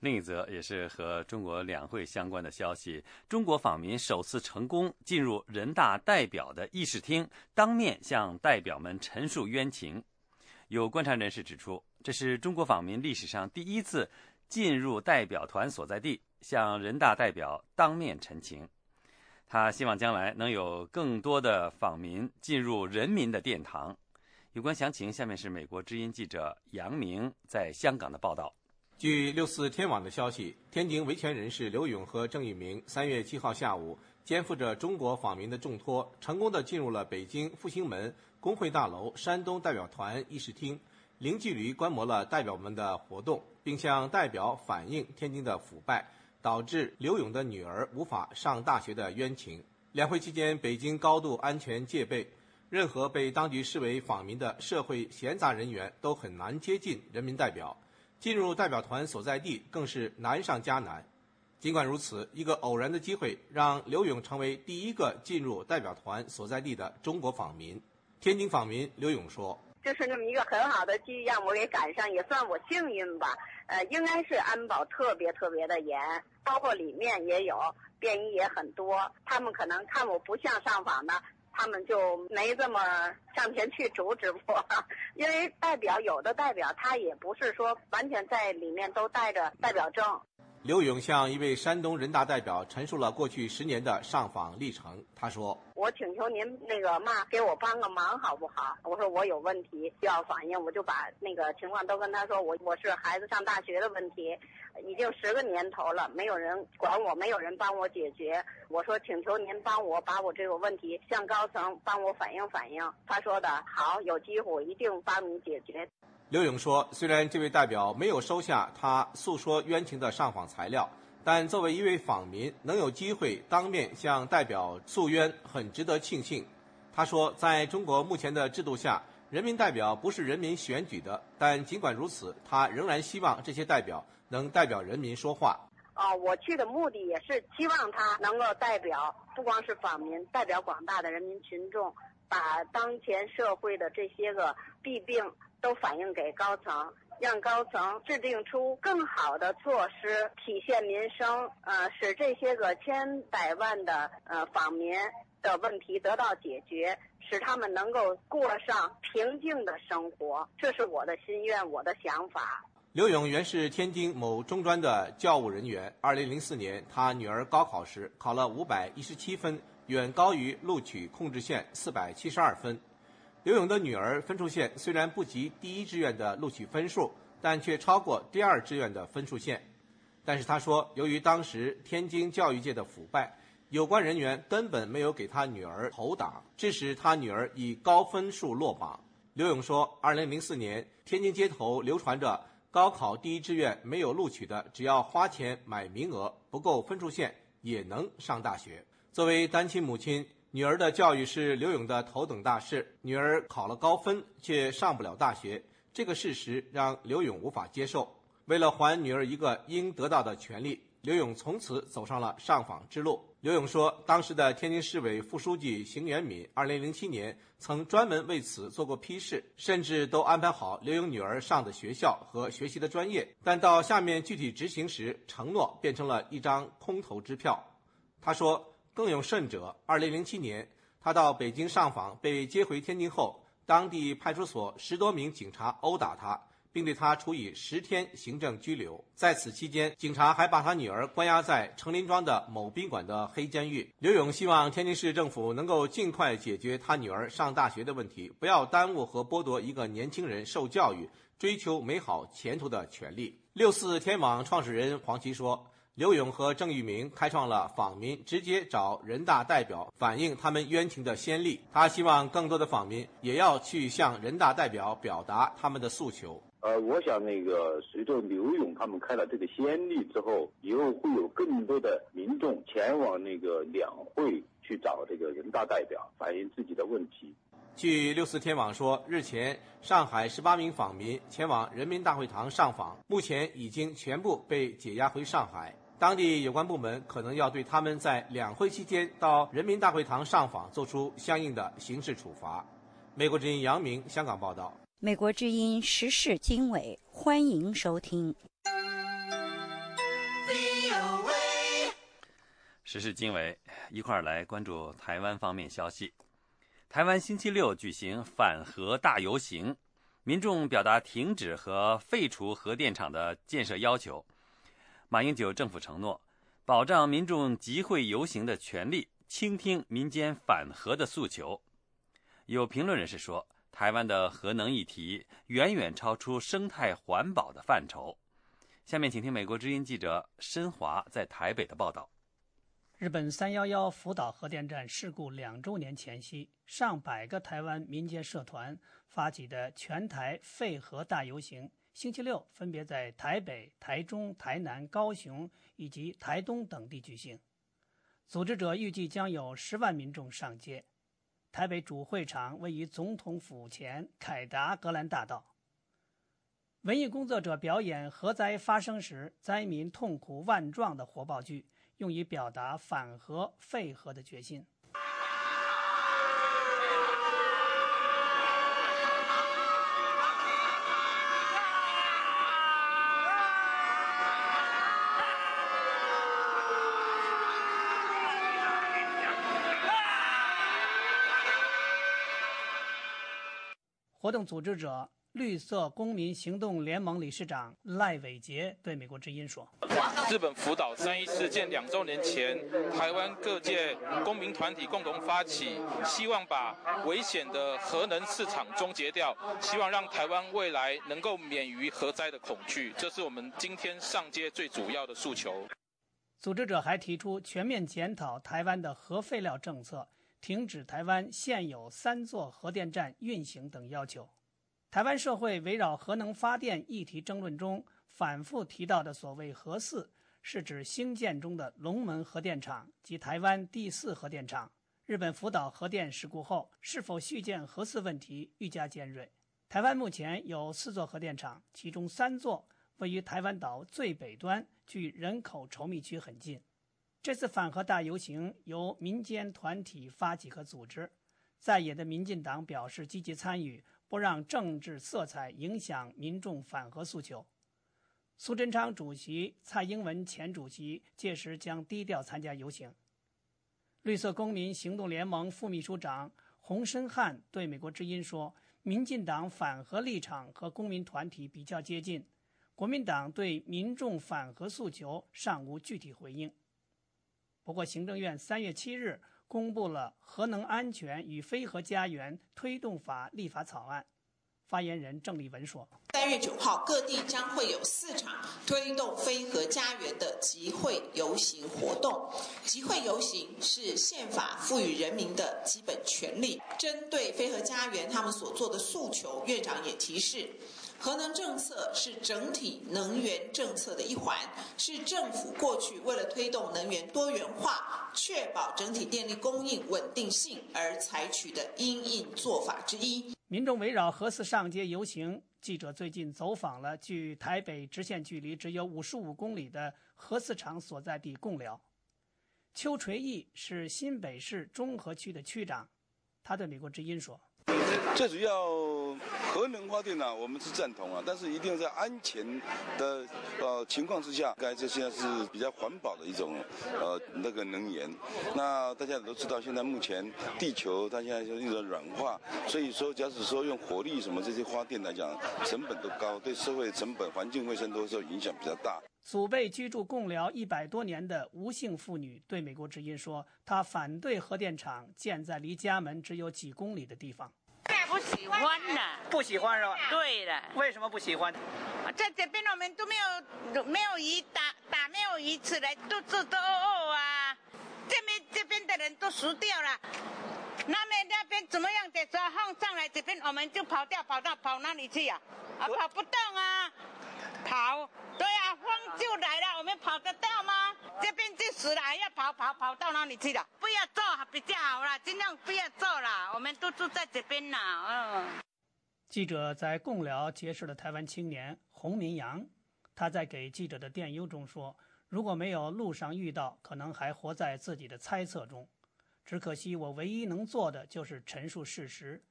另一则也是和中国两会相关的消息：中国访民首次成功进入人大代表的议事厅，当面向代表们陈述冤情。有观察人士指出，这是中国访民历史上第一次进入代表团所在地，向人大代表当面陈情。他希望将来能有更多的访民进入人民的殿堂。有关详情，下面是美国之音记者杨明在香港的报道。据六四天网的消息，天津维权人士刘勇和郑玉明三月七号下午肩负着中国访民的重托，成功的进入了北京复兴门工会大楼山东代表团议事厅，零距离观摩了代表们的活动，并向代表反映天津的腐败导致刘勇的女儿无法上大学的冤情。两会期间，北京高度安全戒备，任何被当局视为访民的社会闲杂人员都很难接近人民代表。进入代表团所在地更是难上加难。尽管如此，一个偶然的机会让刘勇成为第一个进入代表团所在地的中国访民。天津访民刘勇说：“就是那么一个很好的机遇，让我给赶上，也算我幸运吧。呃，应该是安保特别特别的严，包括里面也有便衣也很多。他们可能看我不像上访的。”他们就没这么上前去阻止我，因为代表有的代表他也不是说完全在里面都带着代表证。刘勇向一位山东人大代表陈述了过去十年的上访历程。他说：“我请求您那个嘛，给我帮个忙好不好？我说我有问题需要反映，我就把那个情况都跟他说。我我是孩子上大学的问题，已经十个年头了，没有人管我，没有人帮我解决。我说请求您帮我把我这个问题向高层帮我反映反映。他说的好，有机会一定帮你解决。”刘勇说：“虽然这位代表没有收下他诉说冤情的上访材料，但作为一位访民，能有机会当面向代表诉冤，很值得庆幸。”他说：“在中国目前的制度下，人民代表不是人民选举的，但尽管如此，他仍然希望这些代表能代表人民说话。”啊，我去的目的也是希望他能够代表不光是访民，代表广大的人民群众，把当前社会的这些个弊病。都反映给高层，让高层制定出更好的措施，体现民生，呃，使这些个千百万的呃访民的问题得到解决，使他们能够过上平静的生活。这是我的心愿，我的想法。刘勇原是天津某中专的教务人员。二零零四年，他女儿高考时考了五百一十七分，远高于录取控制线四百七十二分。刘勇的女儿分数线虽然不及第一志愿的录取分数，但却超过第二志愿的分数线。但是他说，由于当时天津教育界的腐败，有关人员根本没有给他女儿投档，致使他女儿以高分数落榜。刘勇说，二零零四年天津街头流传着高考第一志愿没有录取的，只要花钱买名额，不够分数线也能上大学。作为单亲母亲。女儿的教育是刘勇的头等大事，女儿考了高分却上不了大学，这个事实让刘勇无法接受。为了还女儿一个应得到的权利，刘勇从此走上了上访之路。刘勇说，当时的天津市委副书记邢元敏，二零零七年曾专门为此做过批示，甚至都安排好刘勇女儿上的学校和学习的专业，但到下面具体执行时，承诺变成了一张空头支票。他说。更有甚者，二零零七年，他到北京上访，被接回天津后，当地派出所十多名警察殴打他，并对他处以十天行政拘留。在此期间，警察还把他女儿关押在成林庄的某宾馆的黑监狱。刘勇希望天津市政府能够尽快解决他女儿上大学的问题，不要耽误和剥夺一个年轻人受教育、追求美好前途的权利。六四天网创始人黄奇说。刘勇和郑玉明开创了访民直接找人大代表反映他们冤情的先例。他希望更多的访民也要去向人大代表表达他们的诉求。呃，我想那个随着刘勇他们开了这个先例之后，以后会有更多的民众前往那个两会去找这个人大代表反映自己的问题。据六四天网说，日前上海十八名访民前往人民大会堂上访，目前已经全部被解押回上海。当地有关部门可能要对他们在两会期间到人民大会堂上访作出相应的刑事处罚。美国之音杨明香港报道。美国之音时事经纬，欢迎收听。时事经纬，一块儿来关注台湾方面消息。台湾星期六举行反核大游行，民众表达停止和废除核电厂的建设要求。马英九政府承诺保障民众集会游行的权利，倾听民间反核的诉求。有评论人士说，台湾的核能议题远远超出生态环保的范畴。下面请听美国之音记者申华在台北的报道。日本三幺幺福岛核电站事故两周年前夕，上百个台湾民间社团发起的全台废核大游行。星期六分别在台北、台中、台南、高雄以及台东等地举行。组织者预计将有十万民众上街。台北主会场位于总统府前凯达格兰大道。文艺工作者表演核灾发生时灾民痛苦万状的火爆剧，用以表达反核废核的决心。活动组织者绿色公民行动联盟理事长赖伟杰对美国之音说：“日本福岛三一事件两周年前，台湾各界公民团体共同发起，希望把危险的核能市场终结掉，希望让台湾未来能够免于核灾的恐惧。这是我们今天上街最主要的诉求。”组织者还提出全面检讨台湾的核废料政策，停止台湾现有三座核电站运行等要求。台湾社会围绕核能发电议题争论中反复提到的所谓“核四”，是指兴建中的龙门核电厂及台湾第四核电厂。日本福岛核电事故后，是否续建核四问题愈加尖锐。台湾目前有四座核电厂，其中三座位于台湾岛最北端，距人口稠密区很近。这次反核大游行由民间团体发起和组织，在野的民进党表示积极参与。不让政治色彩影响民众反核诉求。苏贞昌主席、蔡英文前主席届时将低调参加游行。绿色公民行动联盟副秘书长洪申汉对美国之音说：“民进党反核立场和公民团体比较接近，国民党对民众反核诉求尚无具体回应。”不过，行政院三月七日。公布了《核能安全与非核家园推动法》立法草案。发言人郑丽文说：“三月九号，各地将会有四场推动非核家园的集会游行活动。集会游行是宪法赋予人民的基本权利。针对非核家园他们所做的诉求，院长也提示。”核能政策是整体能源政策的一环，是政府过去为了推动能源多元化、确保整体电力供应稳定性而采取的因应做法之一。民众围绕核四上街游行，记者最近走访了距台北直线距离只有五十五公里的核四厂所在地贡寮。邱垂义是新北市中和区的区长，他对美国之音说。最主要核能发电呢，我们是赞同啊，但是一定要在安全的呃情况之下，该这现在是比较环保的一种呃那个能源。那大家都知道，现在目前地球它现在就一种软化，所以说假使说用火力什么这些发电来讲，成本都高，对社会成本、环境卫生都受影响比较大。祖辈居住共寮一百多年的吴姓妇女对美国之音说：“她反对核电厂建在离家门只有几公里的地方。”不喜欢呢，不喜欢是吧？对的。为什么不喜欢？在这边我们都没有没有鱼打打没有鱼吃来，肚子都饿啊。这边这边的人都熟掉了，那边那边怎么样的时候放上来，这边我们就跑掉，跑到跑哪里去呀？啊，跑不动啊，跑。对啊，风就来了，我们跑得到吗？这边就死了，还要跑跑跑到哪里去了？不要做比较好了，尽量不要做了。我们都住在这边呢，嗯。记者在共寮结识了台湾青年洪明阳，他在给记者的电邮中说：“如果没有路上遇到，可能还活在自己的猜测中。只可惜我唯一能做的就是陈述事实。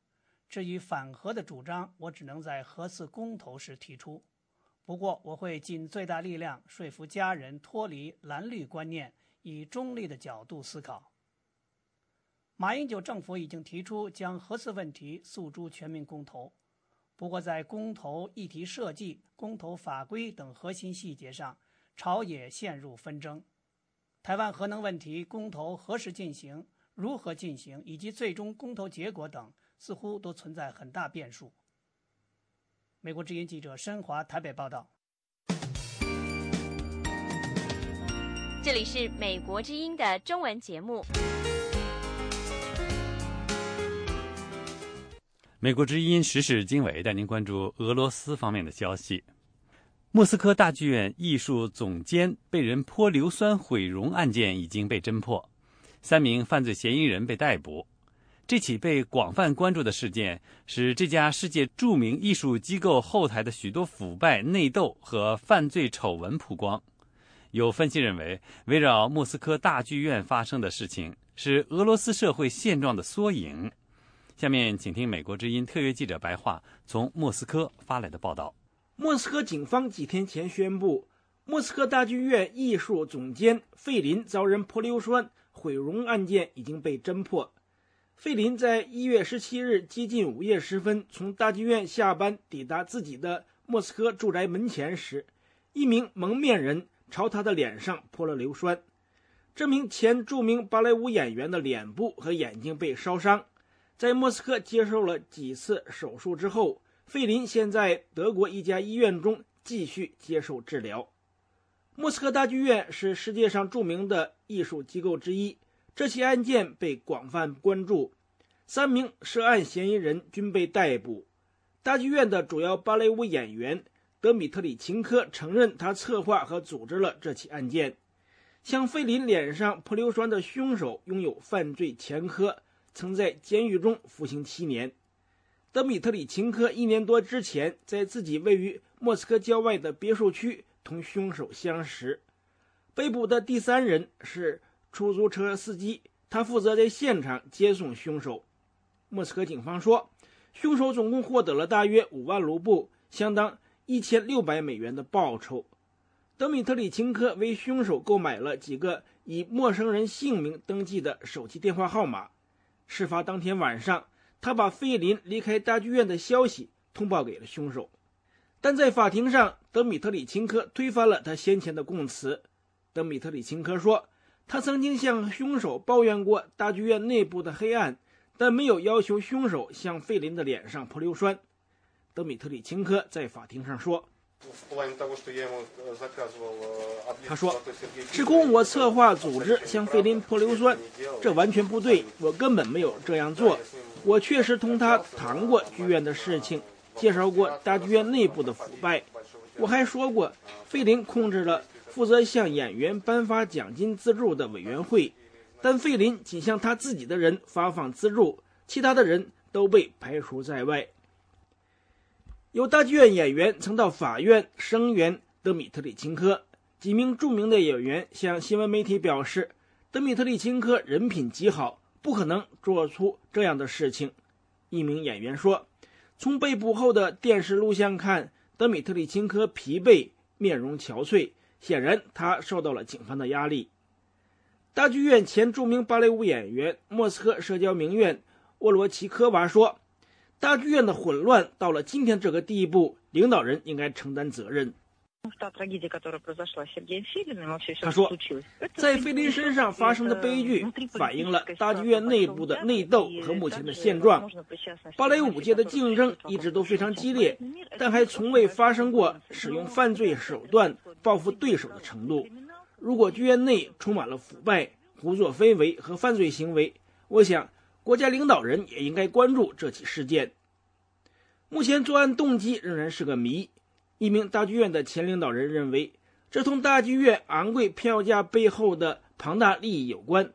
至于反核的主张，我只能在核四公投时提出。”不过，我会尽最大力量说服家人脱离蓝绿观念，以中立的角度思考。马英九政府已经提出将核四问题诉诸全民公投，不过在公投议题设计、公投法规等核心细节上，朝野陷入纷争。台湾核能问题公投何时进行、如何进行，以及最终公投结果等，似乎都存在很大变数。美国之音记者申华台北报道。这里是美国之音的中文节目。美国之音时事经纬带您关注俄罗斯方面的消息。莫斯科大剧院艺术总监被人泼硫酸毁容案件已经被侦破，三名犯罪嫌疑人被逮捕。这起被广泛关注的事件，使这家世界著名艺术机构后台的许多腐败、内斗和犯罪丑闻曝光。有分析认为，围绕莫斯科大剧院发生的事情是俄罗斯社会现状的缩影。下面，请听美国之音特约记者白桦从莫斯科发来的报道。莫斯科警方几天前宣布，莫斯科大剧院艺术总监费林遭人泼硫酸毁容案件已经被侦破。费林在一月十七日接近午夜时分从大剧院下班，抵达自己的莫斯科住宅门前时，一名蒙面人朝他的脸上泼了硫酸。这名前著名芭蕾舞演员的脸部和眼睛被烧伤，在莫斯科接受了几次手术之后，费林现在德国一家医院中继续接受治疗。莫斯科大剧院是世界上著名的艺术机构之一，这起案件被广泛关注，三名涉案嫌疑人均被逮捕。大剧院的主要芭蕾舞演员德米特里琴科承认，他策划和组织了这起案件。向费林脸上泼硫酸的凶手拥有犯罪前科，曾在监狱中服刑七年。德米特里琴科一年多之前在自己位于莫斯科郊外的别墅区同凶手相识。被捕的第三人是出租车司机，他负责在现场接送凶手。莫斯科警方说，凶手总共获得了大约五万卢布，相当一千六百美元的报酬。德米特里琴科为凶手购买了几个以陌生人姓名登记的手机电话号码。事发当天晚上，他把费林离开大剧院的消息通报给了凶手。但在法庭上，德米特里琴科推翻了他先前的供词。德米特里琴科说，他曾经向凶手抱怨过大剧院内部的黑暗，但没有要求凶手向费林的脸上泼硫酸。德米特里琴科在法庭上说。他说：“指控我策划组织向费林泼硫酸，这完全不对，我根本没有这样做。我确实同他谈过剧院的事情，介绍过大剧院内部的腐败。我还说过，费林控制了负责向演员颁发奖金资助的委员会，但费林仅向他自己的人发放资助，其他的人都被排除在外。”有大剧院演员曾到法院声援德米特里钦科。几名著名的演员向新闻媒体表示，德米特里钦科人品极好，不可能做出这样的事情。一名演员说：“从被捕后的电视录像看，德米特里钦科疲惫，面容憔悴，显然他受到了警方的压力。”大剧院前著名芭蕾舞演员、莫斯科社交名媛沃罗奇科娃说。大剧院的混乱到了今天这个地步，领导人应该承担责任。他说，在菲林身上发生的悲剧反映了大剧院内部的内斗和目前的现状。芭蕾舞界的竞争一直都非常激烈，但还从未发生过使用犯罪手段报复对手的程度。如果剧院内充满了腐败、胡作非为和犯罪行为，我想。国家领导人也应该关注这起事件。目前作案动机仍然是个谜。一名大剧院的前领导人认为，这同大剧院昂贵票价背后的庞大利益有关。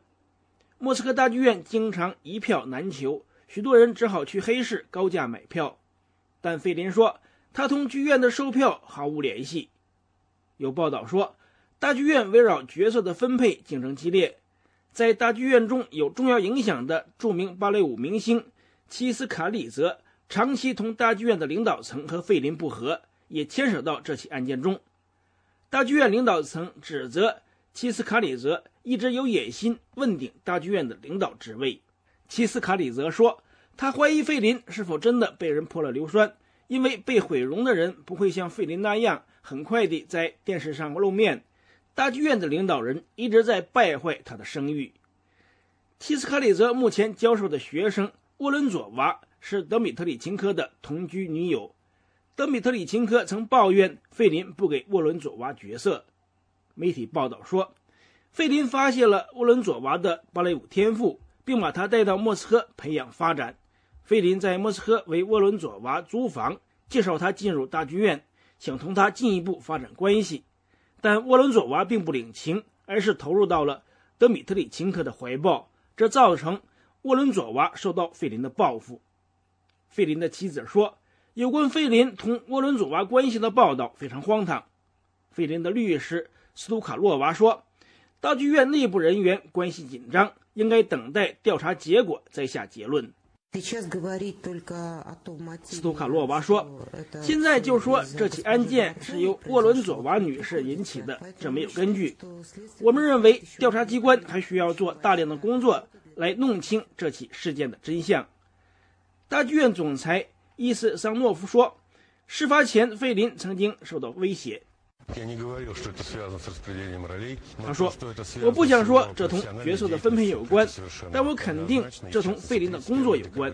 莫斯科大剧院经常一票难求，许多人只好去黑市高价买票。但费林说，他同剧院的售票毫无联系。有报道说，大剧院围绕角色的分配竞争激烈。在大剧院中有重要影响的著名芭蕾舞明星齐斯卡里泽，长期同大剧院的领导层和费林不和，也牵扯到这起案件中。大剧院领导层指责齐斯卡里泽一直有野心问鼎大剧院的领导职位。齐斯卡里泽说，他怀疑费林是否真的被人泼了硫酸，因为被毁容的人不会像费林那样很快地在电视上露面。大剧院的领导人一直在败坏他的声誉。齐斯卡里泽目前教授的学生沃伦佐娃是德米特里琴科的同居女友。德米特里琴科曾抱怨费林不给沃伦佐娃角色。媒体报道说，费林发现了沃伦佐娃的芭蕾舞天赋，并把他带到莫斯科培养发展。费林在莫斯科为沃伦佐娃租房，介绍他进入大剧院，想同他进一步发展关系。但沃伦佐娃并不领情，而是投入到了德米特里琴科的怀抱，这造成沃伦佐娃受到费林的报复。费林的妻子说：“有关费林同沃伦佐娃关系的报道非常荒唐。”费林的律师斯图卡洛娃说：“大剧院内部人员关系紧张，应该等待调查结果再下结论。”斯图卡洛娃说：“现在就说这起案件是由沃伦佐娃女士引起的，这没有根据。我们认为调查机关还需要做大量的工作，来弄清这起事件的真相。大剧院总裁伊斯桑诺夫说：“事发前，费林曾经受到威胁。”他说：“我不想说这同角色的分配有关，但我肯定这同费林的工作有关。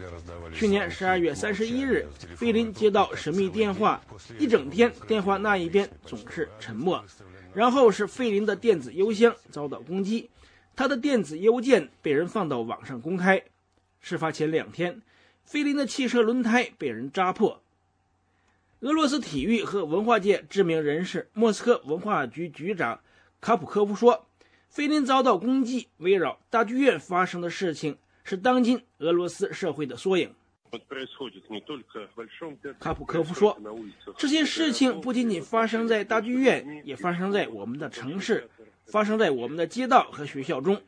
去年十二月三十一日，费林接到神秘电话，一整天电话那一边总是沉默。然后是费林的电子邮箱遭到攻击，他的电子邮件被人放到网上公开。事发前两天，费林的汽车轮胎被人扎破。”俄罗斯体育和文化界知名人士、莫斯科文化局局长卡普科夫说：“菲林遭到攻击，围绕大剧院发生的事情是当今俄罗斯社会的缩影。”卡普科夫说：“这些事情不仅仅发生在大剧院，也发生在我们的城市，发生在我们的街道和学校中。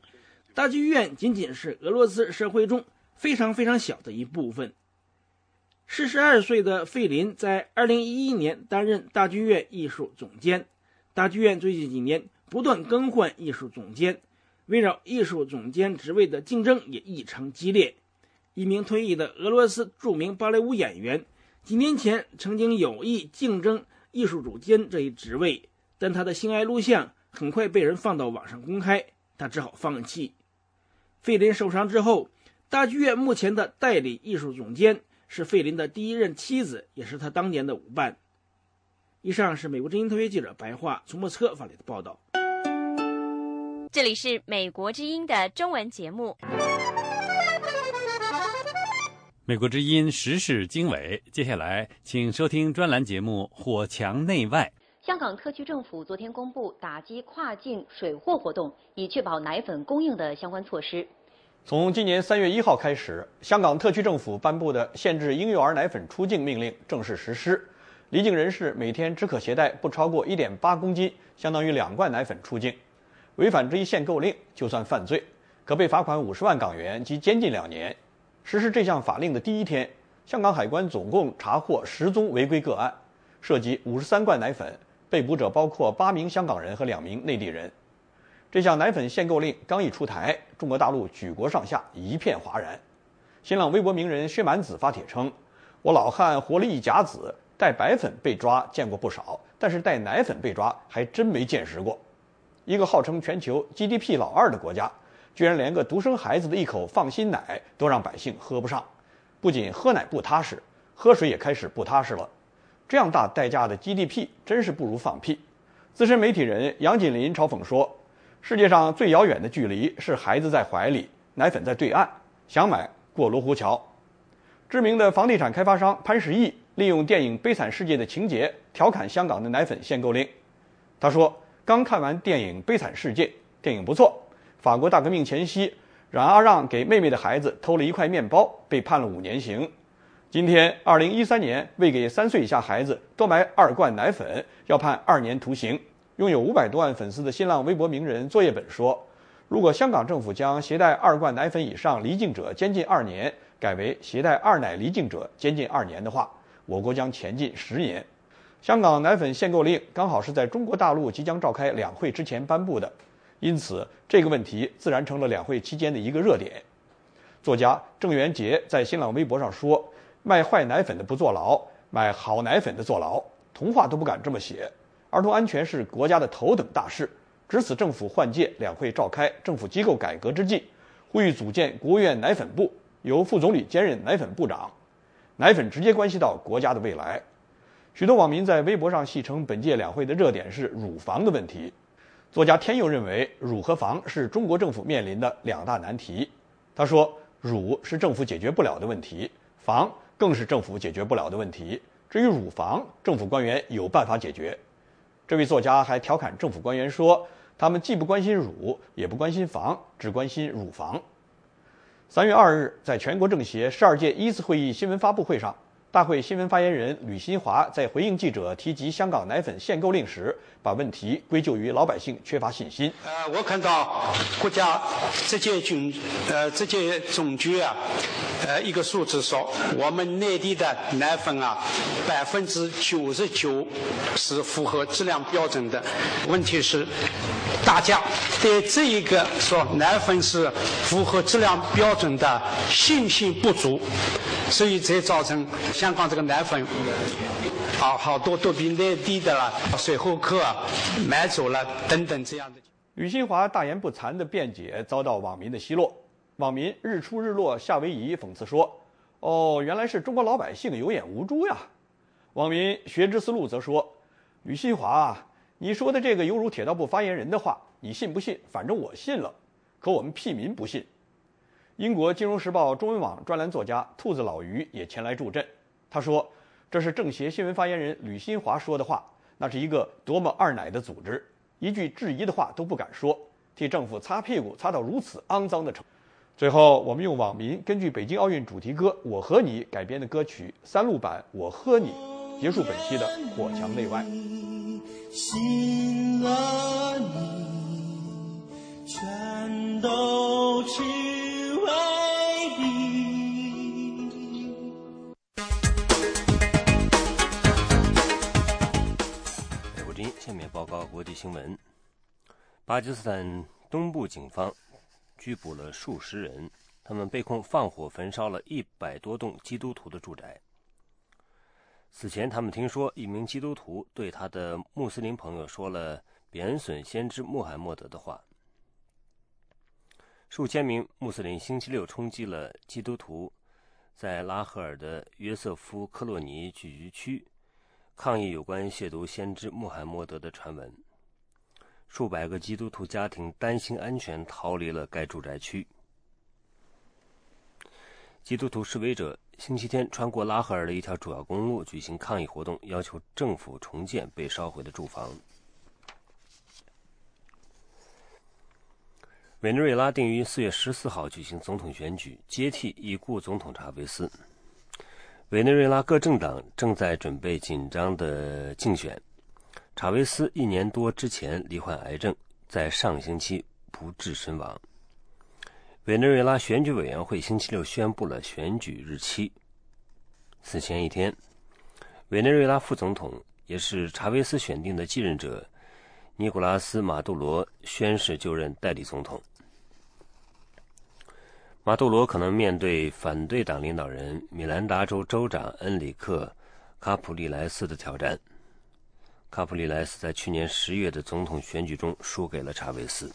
大剧院仅仅是俄罗斯社会中非常非常小的一部分。”四十二岁的费林在二零一一年担任大剧院艺术总监。大剧院最近几年不断更换艺术总监，围绕艺术总监职位的竞争也异常激烈。一名退役的俄罗斯著名芭蕾舞演员几年前曾经有意竞争艺术总监这一职位，但他的性爱录像很快被人放到网上公开，他只好放弃。费林受伤之后，大剧院目前的代理艺术总监。是费林的第一任妻子，也是他当年的舞伴。以上是美国之音特约记者白桦从莫斯科发来的报道。这里是美国之音的中文节目。美国之音时事经纬，接下来请收听专栏节目《火墙内外》。香港特区政府昨天公布打击跨境水货活动，以确保奶粉供应的相关措施。从今年三月一号开始，香港特区政府颁布的限制婴幼儿奶粉出境命令正式实施。离境人士每天只可携带不超过一点八公斤，相当于两罐奶粉出境。违反这一限购令，就算犯罪，可被罚款五十万港元及监禁两年。实施这项法令的第一天，香港海关总共查获十宗违规个案，涉及五十三罐奶粉，被捕者包括八名香港人和两名内地人。这项奶粉限购令刚一出台，中国大陆举国上下一片哗然。新浪微博名人薛蛮子发帖称：“我老汉活了一甲子，带白粉被抓见过不少，但是带奶粉被抓还真没见识过。一个号称全球 GDP 老二的国家，居然连个独生孩子的一口放心奶都让百姓喝不上，不仅喝奶不踏实，喝水也开始不踏实了。这样大代价的 GDP 真是不如放屁。”资深媒体人杨锦麟嘲讽说。世界上最遥远的距离是孩子在怀里，奶粉在对岸，想买过罗湖桥。知名的房地产开发商潘石屹利用电影《悲惨世界》的情节调侃香港的奶粉限购令。他说：“刚看完电影《悲惨世界》，电影不错。法国大革命前夕，冉阿让给妹妹的孩子偷了一块面包，被判了五年刑。今天，二零一三年，为给三岁以下孩子多买二罐奶粉，要判二年徒刑。”拥有五百多万粉丝的新浪微博名人作业本说：“如果香港政府将携带二罐奶粉以上离境者监禁二年，改为携带二奶离境者监禁二年的话，我国将前进十年。”香港奶粉限购令刚好是在中国大陆即将召开两会之前颁布的，因此这个问题自然成了两会期间的一个热点。作家郑渊洁在新浪微博上说：“卖坏奶粉的不坐牢，买好奶粉的坐牢，童话都不敢这么写。”儿童安全是国家的头等大事，值此政府换届、两会召开、政府机构改革之际，呼吁组建国务院奶粉部，由副总理兼任奶粉部长。奶粉直接关系到国家的未来。许多网民在微博上戏称，本届两会的热点是乳房的问题。作家天佑认为，乳和房是中国政府面临的两大难题。他说，乳是政府解决不了的问题，房更是政府解决不了的问题。至于乳房，政府官员有办法解决。这位作家还调侃政府官员说：“他们既不关心乳，也不关心房，只关心乳房。”三月二日，在全国政协十二届一次会议新闻发布会上，大会新闻发言人吕新华在回应记者提及香港奶粉限购令时，把问题归咎于老百姓缺乏信心。呃，我看到国家质检总呃质检总局啊，呃一个数字说，我们内地的奶粉啊，百分之九十九是符合质量标准的。问题是，大家对这一个说奶粉是符合质量标准的信心不足，所以才造成。香港这个奶粉，啊，好多都比内地的了水货客啊买走了，等等这样的。吕新华大言不惭的辩解遭到网民的奚落，网民日出日落夏威夷讽刺说：“哦，原来是中国老百姓有眼无珠呀。”网民学之思路则说：“吕新华，你说的这个犹如铁道部发言人的话，你信不信？反正我信了，可我们屁民不信。”英国《金融时报》中文网专栏作家兔子老于也前来助阵。他说：“这是政协新闻发言人吕新华说的话，那是一个多么二奶的组织，一句质疑的话都不敢说，替政府擦屁股擦到如此肮脏的程。”最后，我们用网民根据北京奥运主题歌《我和你》改编的歌曲三路版《我和你》，结束本期的火墙内外。信了你，全都下面报告国际新闻：巴基斯坦东部警方拘捕了数十人，他们被控放火焚烧了一百多栋基督徒的住宅。此前，他们听说一名基督徒对他的穆斯林朋友说了贬损先知穆罕默德的话。数千名穆斯林星期六冲击了基督徒在拉合尔的约瑟夫科洛尼聚居区。抗议有关亵渎先知穆罕默德的传闻，数百个基督徒家庭担心安全逃离了该住宅区。基督徒示威者星期天穿过拉合尔的一条主要公路举行抗议活动，要求政府重建被烧毁的住房。委内瑞拉定于四月十四号举行总统选举，接替已故总统查韦斯。委内瑞拉各政党正在准备紧张的竞选。查韦斯一年多之前罹患癌症，在上星期不治身亡。委内瑞拉选举委员会星期六宣布了选举日期。此前一天，委内瑞拉副总统也是查韦斯选定的继任者尼古拉斯·马杜罗宣誓就任代理总统。马杜罗可能面对反对党领导人米兰达州州长恩里克·卡普利莱斯的挑战。卡普利莱斯在去年十月的总统选举中输给了查韦斯。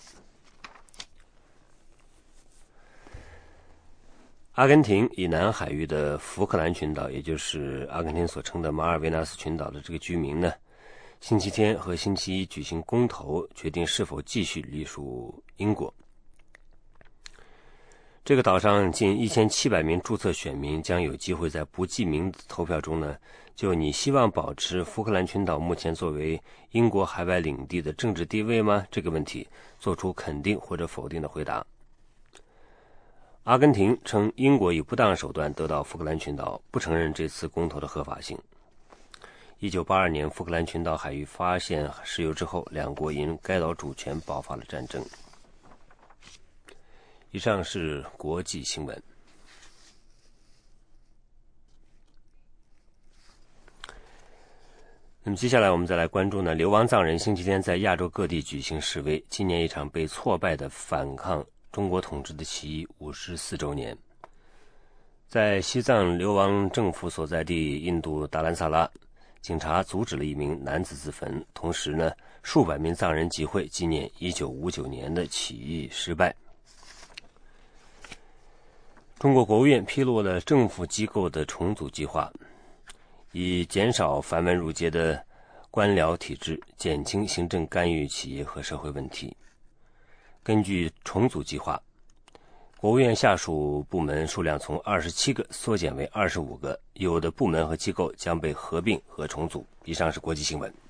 阿根廷以南海域的福克兰群岛，也就是阿根廷所称的马尔维纳斯群岛的这个居民呢，星期天和星期一举行公投，决定是否继续隶属英国。这个岛上近一千七百名注册选民将有机会在不记名投票中呢，就你希望保持福克兰群岛目前作为英国海外领地的政治地位吗？这个问题做出肯定或者否定的回答。阿根廷称英国以不当手段得到福克兰群岛，不承认这次公投的合法性。一九八二年福克兰群岛海域发现石油之后，两国因该岛主权爆发了战争。以上是国际新闻。那么接下来我们再来关注呢？流亡藏人星期天在亚洲各地举行示威，纪念一场被挫败的反抗中国统治的起义五十四周年。在西藏流亡政府所在地印度达兰萨拉，警察阻止了一名男子自焚，同时呢，数百名藏人集会纪念一九五九年的起义失败。中国国务院披露了政府机构的重组计划，以减少繁文缛节的官僚体制，减轻行政干预企业和社会问题。根据重组计划，国务院下属部门数量从二十七个缩减为二十五个，有的部门和机构将被合并和重组。以上是国际新闻。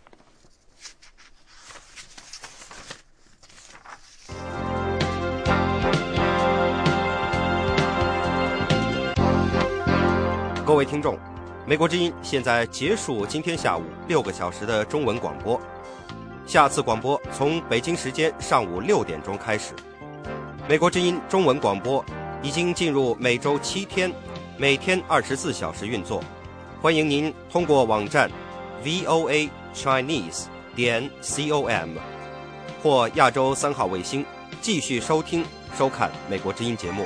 听众，美国之音现在结束今天下午六个小时的中文广播，下次广播从北京时间上午六点钟开始。美国之音中文广播已经进入每周七天、每天二十四小时运作，欢迎您通过网站 voa chinese 点 com 或亚洲三号卫星继续收听收看美国之音节目。